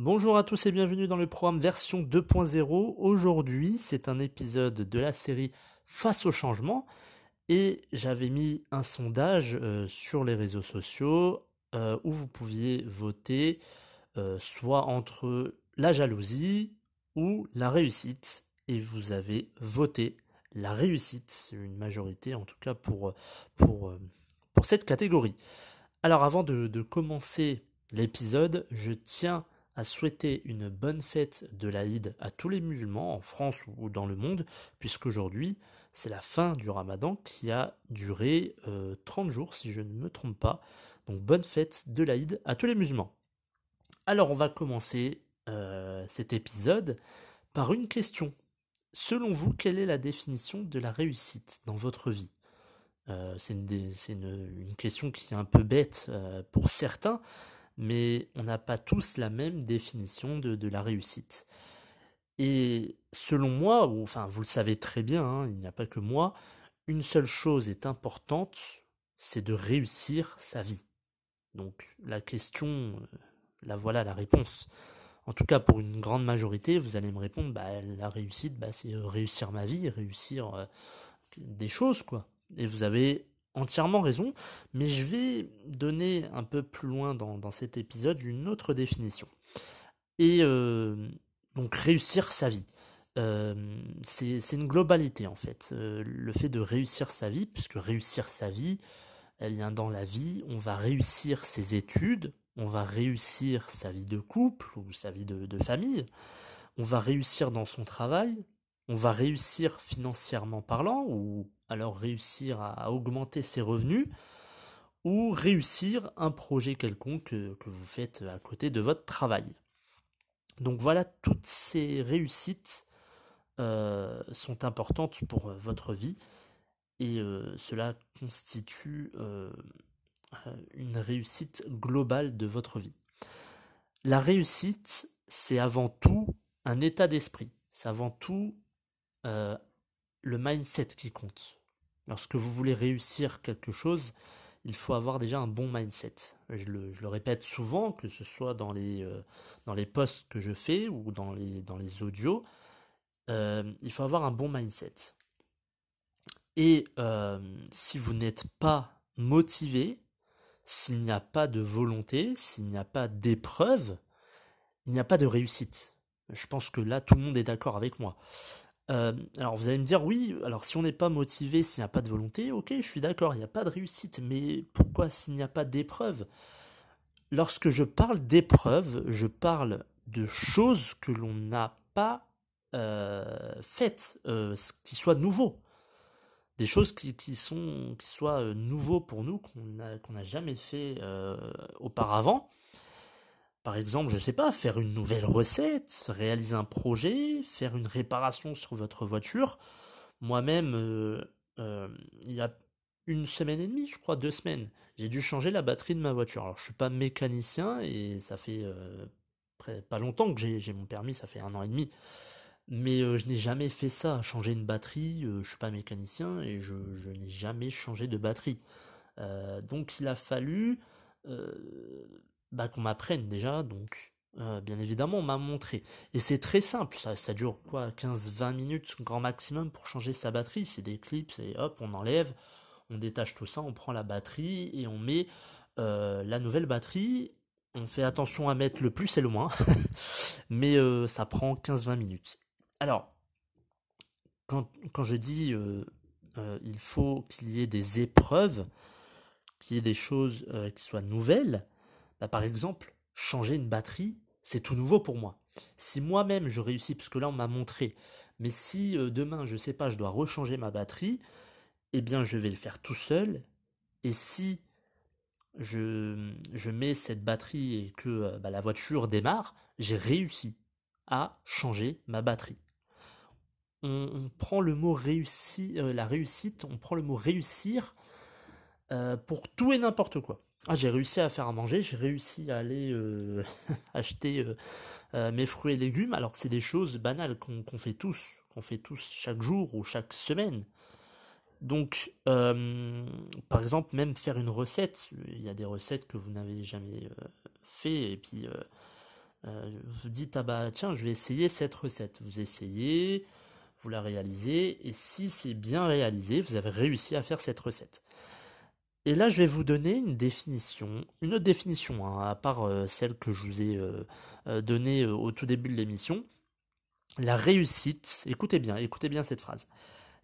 Bonjour à tous et bienvenue dans le programme version 2.0. Aujourd'hui, c'est un épisode de la série Face au changement. Et j'avais mis un sondage euh, sur les réseaux sociaux euh, où vous pouviez voter euh, soit entre la jalousie ou la réussite. Et vous avez voté la réussite, une majorité en tout cas pour, pour, cette catégorie. Alors avant de, de commencer l'épisode, je tiens à souhaiter une bonne fête de l'Aïd à tous les musulmans en France ou dans le monde, puisqu'aujourd'hui c'est la fin du ramadan qui a duré 30 euh, jours si je ne me trompe pas. Donc bonne fête de l'Aïd à tous les musulmans. Alors on va commencer euh, cet épisode par une question. Selon vous, quelle est la définition de la réussite dans votre vie? Euh, C'est une, question qui est un peu bête pour certains, mais on n'a pas tous la même définition de, la réussite. Et selon moi, enfin vous le savez très bien, hein, il n'y a pas que moi, une seule chose est importante, c'est de réussir sa vie. Donc la question, euh, la voilà la réponse. En tout cas pour une grande majorité, vous allez me répondre, bah, la réussite, bah, c'est réussir ma vie, réussir euh, des choses, quoi. Et vous avez entièrement raison, mais je vais donner un peu plus loin dans, cet épisode une autre définition. Et euh, donc réussir sa vie. Euh, c'est une globalité en fait. Euh, le fait de réussir sa vie, puisque réussir sa vie, eh bien dans la vie, on va réussir ses études, on va réussir sa vie de couple ou sa vie de famille, on va réussir dans son travail, on va réussir financièrement parlant, ou alors réussir à augmenter ses revenus, ou réussir un projet quelconque que, vous faites à côté de votre travail. Donc voilà, toutes ces réussites euh, sont importantes pour euh, votre vie et euh, cela constitue une réussite globale de votre vie. La réussite, c'est avant tout un état d'esprit, c'est avant tout le mindset qui compte. Lorsque vous voulez réussir quelque chose, il faut avoir déjà un bon mindset. Je le, répète souvent, que ce soit dans les, euh, dans les posts que je fais ou dans les, dans les audios, euh, il faut avoir un bon mindset. Et euh, si vous n'êtes pas motivé, s'il n'y a pas de volonté, s'il n'y a pas d'épreuve, il n'y a pas de réussite. Je pense que là, tout le monde est d'accord avec moi. Euh, alors vous allez me dire oui, alors si on n'est pas motivé, s'il n'y a pas de volonté, ok, je suis d'accord, il n'y a pas de réussite, mais pourquoi s'il n'y a pas d'épreuve? Lorsque je parle d'épreuve, je parle de choses que l'on n'a pas euh, faites, euh, qui soient nouveaux. Des choses qui, soient nouveaux pour nous, qu'on n'a jamais fait auparavant. Par exemple, je ne sais pas, faire une nouvelle recette, réaliser un projet, faire une réparation sur votre voiture. Moi-même, euh, euh, il y a une semaine et demie, je crois, deux semaines, j'ai dû changer la batterie de ma voiture. Alors, je suis pas mécanicien et ça fait euh, pas longtemps que j'ai mon permis, ça fait un an et demi. Mais je n'ai jamais fait ça, changer une batterie, je suis pas mécanicien et je n'ai jamais changé de batterie. donc il a fallu bah, qu'on m'apprenne déjà, donc euh, bien évidemment on m'a montré. Et c'est très simple, ça, dure quoi 15-20 minutes grand maximum pour changer sa batterie, c'est des clips, et hop, on enlève, on détache tout ça, on prend la batterie et on met euh, la nouvelle batterie. On fait attention à mettre le plus et le moins, mais euh, ça prend 15-20 minutes. Alors, quand, quand je dis il faut qu'il y ait des épreuves, qu'il y ait des choses qui soient nouvelles, bah, par exemple, changer une batterie, c'est tout nouveau pour moi. Si moi-même je réussis, parce que là on m'a montré, mais si euh, demain, je sais pas, je dois rechanger ma batterie, eh bien je vais le faire tout seul Et si je, mets cette batterie et que bah, la voiture démarre, j'ai réussi à changer ma batterie. On, prend le mot réussi, la réussite, on prend le mot réussir pour tout et n'importe quoi. Ah, j'ai réussi à faire à manger, j'ai réussi à aller acheter mes fruits et légumes, alors que c'est des choses banales qu'on fait tous, qu'on fait tous chaque jour ou chaque semaine. Donc, euh, par exemple, même faire une recette, il y a des recettes que vous n'avez jamais euh, fait, et puis euh, vous dites, ah bah tiens, je vais essayer cette recette. Vous essayez, vous la réalisez, et si c'est bien réalisé, vous avez réussi à faire cette recette. Et là, je vais vous donner une définition, une autre définition, hein, à part celle que je vous ai donnée au tout début de l'émission. La réussite, écoutez bien, écoutez bien cette phrase.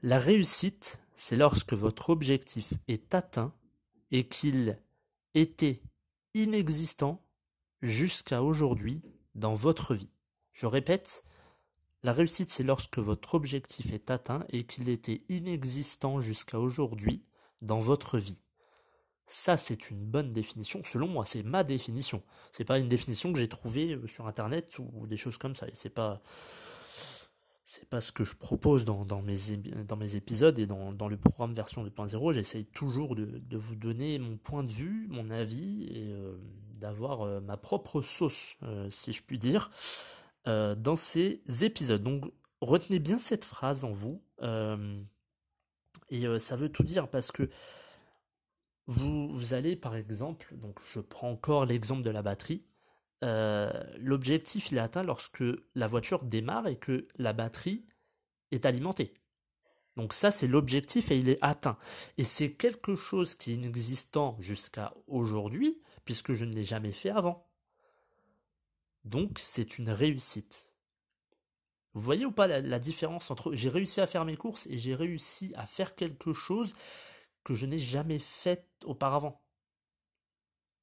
La réussite, c'est lorsque votre objectif est atteint et qu'il était inexistant jusqu'à aujourd'hui dans votre vie. Je répète, la réussite, c'est lorsque votre objectif est atteint et qu'il était inexistant jusqu'à aujourd'hui dans votre vie. Ça, c'est une bonne définition, selon moi, c'est ma définition. C'est pas une définition que j'ai trouvée euh, sur internet ou des choses comme ça. Et c'est pas, c'est pas ce que je propose dans, mes, dans mes épisodes et dans, le programme version 2.0. J'essaye toujours de, vous donner mon point de vue, mon avis et euh, d'avoir euh, ma propre sauce, si je puis dire, dans ces épisodes. Donc retenez bien cette phrase en vous. et ça veut tout dire parce que vous, allez par exemple, donc je prends encore l'exemple de la batterie, euh, l'objectif il est atteint lorsque la voiture démarre et que la batterie est alimentée. Donc ça c'est l'objectif et il est atteint. Et c'est quelque chose qui est inexistant jusqu'à aujourd'hui puisque je ne l'ai jamais fait avant. Donc c'est une réussite. Vous voyez ou pas la différence entre j'ai réussi à faire mes courses et j'ai réussi à faire quelque chose que je n'ai jamais fait auparavant.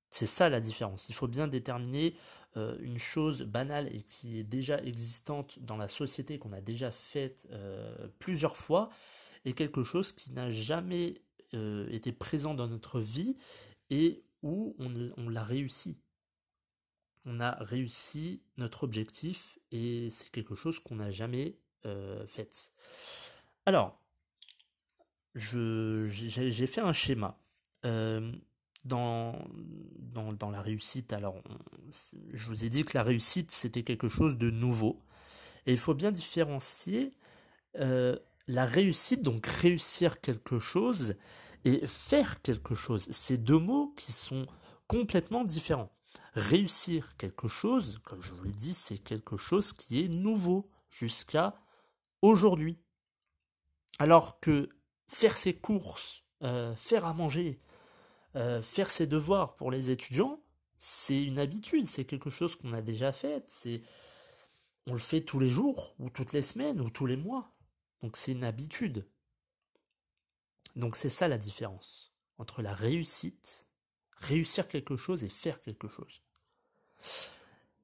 C'est ça la différence. Il faut bien déterminer euh, une chose banale et qui est déjà existante dans la société, qu'on a déjà faite euh, plusieurs fois, et quelque chose qui n'a jamais euh, été présent dans notre vie et où on, l'a réussi. On a réussi notre objectif et c'est quelque chose qu'on n'a jamais fait. Alors, j'ai fait un schéma dans, dans, la réussite, alors je vous ai dit que la réussite c'était quelque chose de nouveau. Et il faut bien différencier euh, la réussite, donc réussir quelque chose, et faire quelque chose. C'est deux mots qui sont complètement différents. Réussir quelque chose, comme je vous l'ai dit, c'est quelque chose qui est nouveau jusqu'à aujourd'hui. Alors que faire ses courses, euh, faire à manger, euh, faire ses devoirs pour les étudiants, c'est une habitude, c'est quelque chose qu'on a déjà fait, c'est on le fait tous les jours, ou toutes les semaines, ou tous les mois. Donc c'est une habitude. Donc c'est ça la différence entre la réussite, réussir quelque chose et faire quelque chose.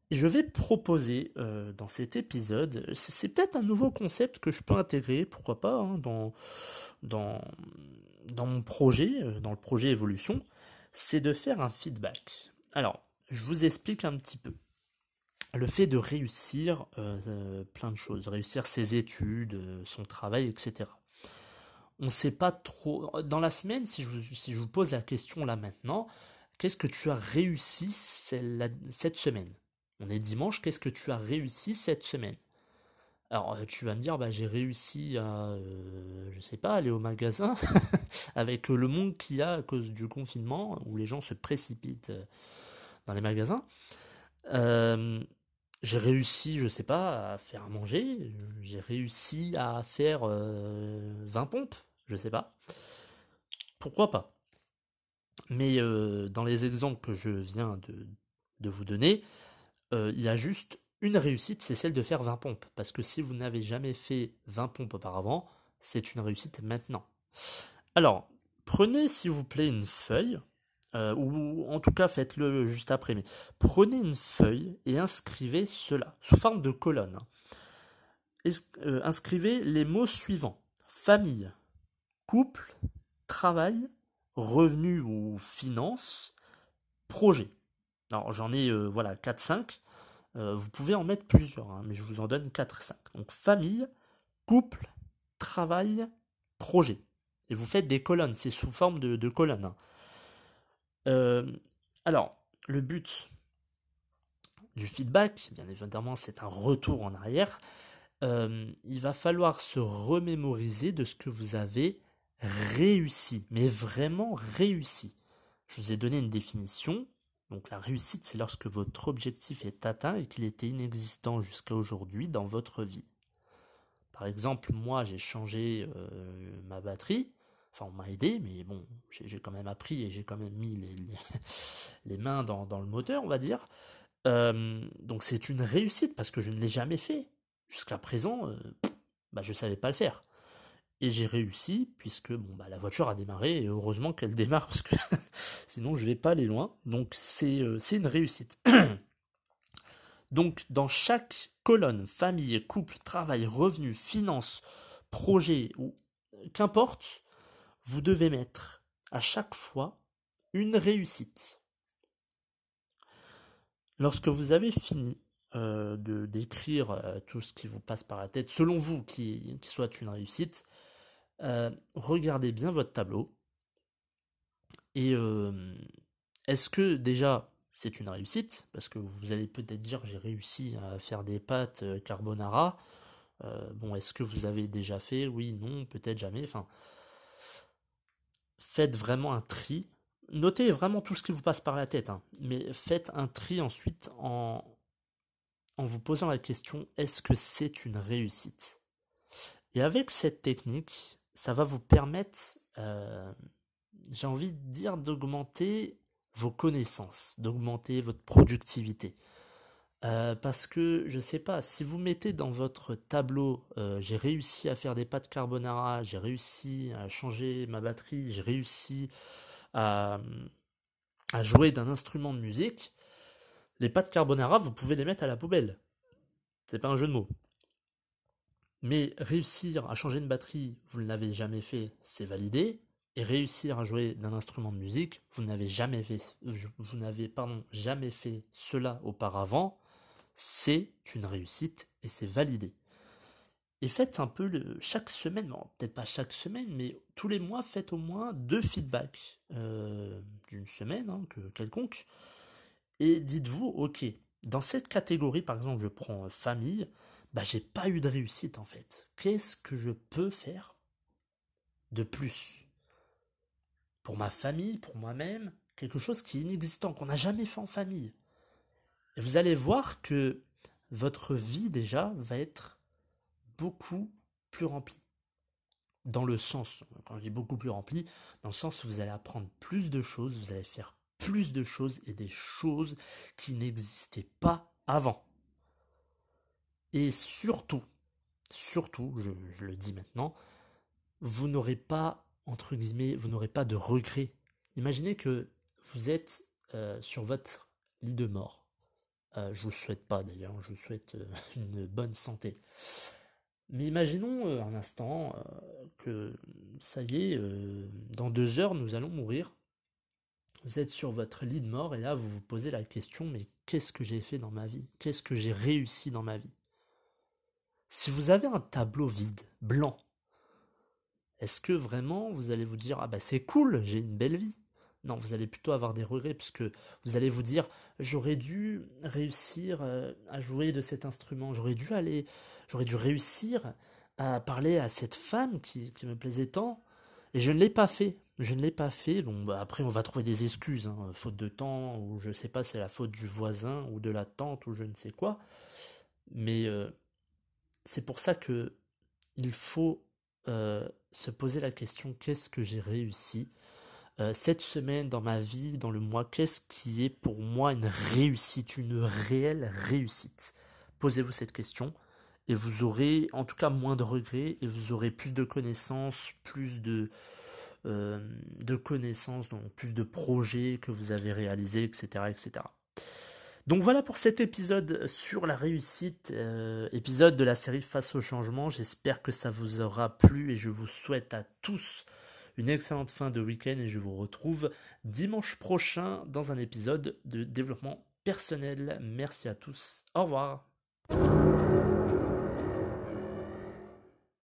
Je vais proposer euh, dans cet épisode, c'est peut-être un nouveau concept que je peux intégrer, pourquoi pas, hein, dans, dans, dans mon projet, euh, dans le projet évolution, c'est de faire un feedback. Alors, je vous explique un petit peu. Le fait de réussir euh, plein de choses, réussir ses études, son travail, etc. On ne sait pas trop. Dans la semaine, si je, si je vous pose la question là maintenant, qu'est-ce que tu as réussi cette semaine? On est dimanche, qu'est-ce que tu as réussi cette semaine? Alors euh, tu vas me dire, bah, j'ai réussi à, euh, je sais pas, aller au magasin avec le monde qu'il y a à cause du confinement, où les gens se précipitent euh, dans les magasins. j'ai réussi, je sais pas, à faire manger, j'ai réussi à faire 20 pompes, je sais pas. Pourquoi pas? Mais dans les exemples que je viens de, vous donner, il y a juste une réussite, c'est celle de faire 20 pompes. Parce que si vous n'avez jamais fait 20 pompes auparavant, c'est une réussite maintenant. Alors, prenez s'il vous plaît une feuille, euh, ou en tout cas faites-le juste après, mais prenez une feuille et inscrivez cela, sous forme de colonne. Euh, inscrivez les mots suivants. Famille, couple, travail, revenus ou finances, projet. Alors j'en ai voilà 4-5. vous pouvez en mettre plusieurs, hein, mais je vous en donne 4-5. Donc famille, couple, travail, projet. Et vous faites des colonnes, c'est sous forme de, colonnes. Hein. Euh, alors, le but du feedback, bien évidemment, c'est un retour en arrière. Euh, il va falloir se remémoriser de ce que vous avez réussi, mais vraiment réussi. Je vous ai donné une définition. Donc la réussite, c'est lorsque votre objectif est atteint et qu'il était inexistant jusqu'à aujourd'hui dans votre vie. Par exemple, moi, j'ai changé euh, ma batterie. Enfin, on m'a aidé, mais bon, j'ai quand même appris et j'ai quand même mis les, mains dans, dans, le moteur, on va dire. Euh, donc c'est une réussite parce que je ne l'ai jamais fait. Jusqu'à présent, euh, bah, je ne savais pas le faire. Et j'ai réussi puisque bon, bah, la voiture a démarré et heureusement qu'elle démarre parce que sinon je ne vais pas aller loin. Donc c'est une réussite. Donc dans chaque colonne, famille, couple, travail, revenu, finance, projet, ou qu'importe, vous devez mettre à chaque fois une réussite. Lorsque vous avez fini euh, de d'écrire euh, tout ce qui vous passe par la tête, selon vous, qui, soit une réussite, euh, regardez bien votre tableau. Et est-ce que déjà c'est une réussite, parce que vous allez peut-être dire j'ai réussi à faire des pâtes euh, carbonara. Euh, bon, est-ce que vous avez déjà fait? Oui, non, peut-être jamais. Enfin, faites vraiment un tri. Notez vraiment tout ce qui vous passe par la tête, hein. mais faites un tri ensuite en, en vous posant la question est-ce que c'est une réussite? Et avec cette technique, ça va vous permettre, euh, j'ai envie de dire, d'augmenter vos connaissances, d'augmenter votre productivité. Euh, parce que, je sais pas, si vous mettez dans votre tableau, euh, j'ai réussi à faire des pâtes carbonara, j'ai réussi à changer ma batterie, j'ai réussi à, à jouer d'un instrument de musique, les pâtes carbonara, vous pouvez les mettre à la poubelle. C'est pas un jeu de mots. Mais réussir à changer une batterie, vous ne l'avez jamais fait, c'est validé et réussir à jouer d'un instrument de musique, vous n'avez jamais fait, cela auparavant, c'est une réussite et c'est validé. Et faites un peu chaque semaine, peut-être pas chaque semaine, mais tous les mois, faites au moins deux feedbacks euh, d'une semaine, hein, que, quelconque. Et dites-vous, ok, dans cette catégorie, par exemple, je prends famille, bah j'ai pas eu de réussite en fait. Qu'est-ce que je peux faire de plus pour ma famille, pour moi-même, quelque chose qui est inexistant, qu'on n'a jamais fait en famille? Et vous allez voir que votre vie déjà va être beaucoup plus remplie. Dans le sens, quand je dis beaucoup plus remplie, dans le sens où vous allez apprendre plus de choses, vous allez faire plus de choses et des choses qui n'existaient pas avant. Et surtout, surtout, je, le dis maintenant, vous n'aurez pas entre guillemets, vous n'aurez pas de regrets. Imaginez que vous êtes euh, sur votre lit de mort. Euh, je vous le souhaite pas d'ailleurs, je vous souhaite euh, une bonne santé. Mais imaginons un instant que ça y est, dans deux heures nous allons mourir. Vous êtes sur votre lit de mort et là vous vous posez la question mais qu'est-ce que j'ai fait dans ma vie? Qu'est-ce que j'ai réussi dans ma vie? Si vous avez un tableau vide, blanc, est-ce que vraiment vous allez vous dire ah bah c'est cool, j'ai une belle vie Non, vous allez plutôt avoir des regrets puisque vous allez vous dire j'aurais dû réussir euh, à jouer de cet instrument, j'aurais dû aller, j'aurais dû réussir à parler à cette femme qui, me plaisait tant et je ne l'ai pas fait. Je ne l'ai pas fait. Bon, bah après, on va trouver des excuses, hein, faute de temps, ou je sais pas, c'est la faute du voisin, ou de la tante, ou je ne sais quoi. Mais euh, c'est pour ça que il faut euh, se poser la question qu'est-ce que j'ai réussi euh, cette semaine dans ma vie, dans le mois, qu'est-ce qui est pour moi une réussite, une réelle réussite? Posez-vous cette question et vous aurez en tout cas moins de regrets et vous aurez plus de connaissances, plus de, euh, de connaissances, donc plus de projets que vous avez réalisés, etc. etc. Donc voilà pour cet épisode sur la réussite, euh, épisode de la série Face au changement. J'espère que ça vous aura plu et je vous souhaite à tous une excellente fin de week-end et je vous retrouve dimanche prochain dans un épisode de développement personnel. Merci à tous. Au revoir.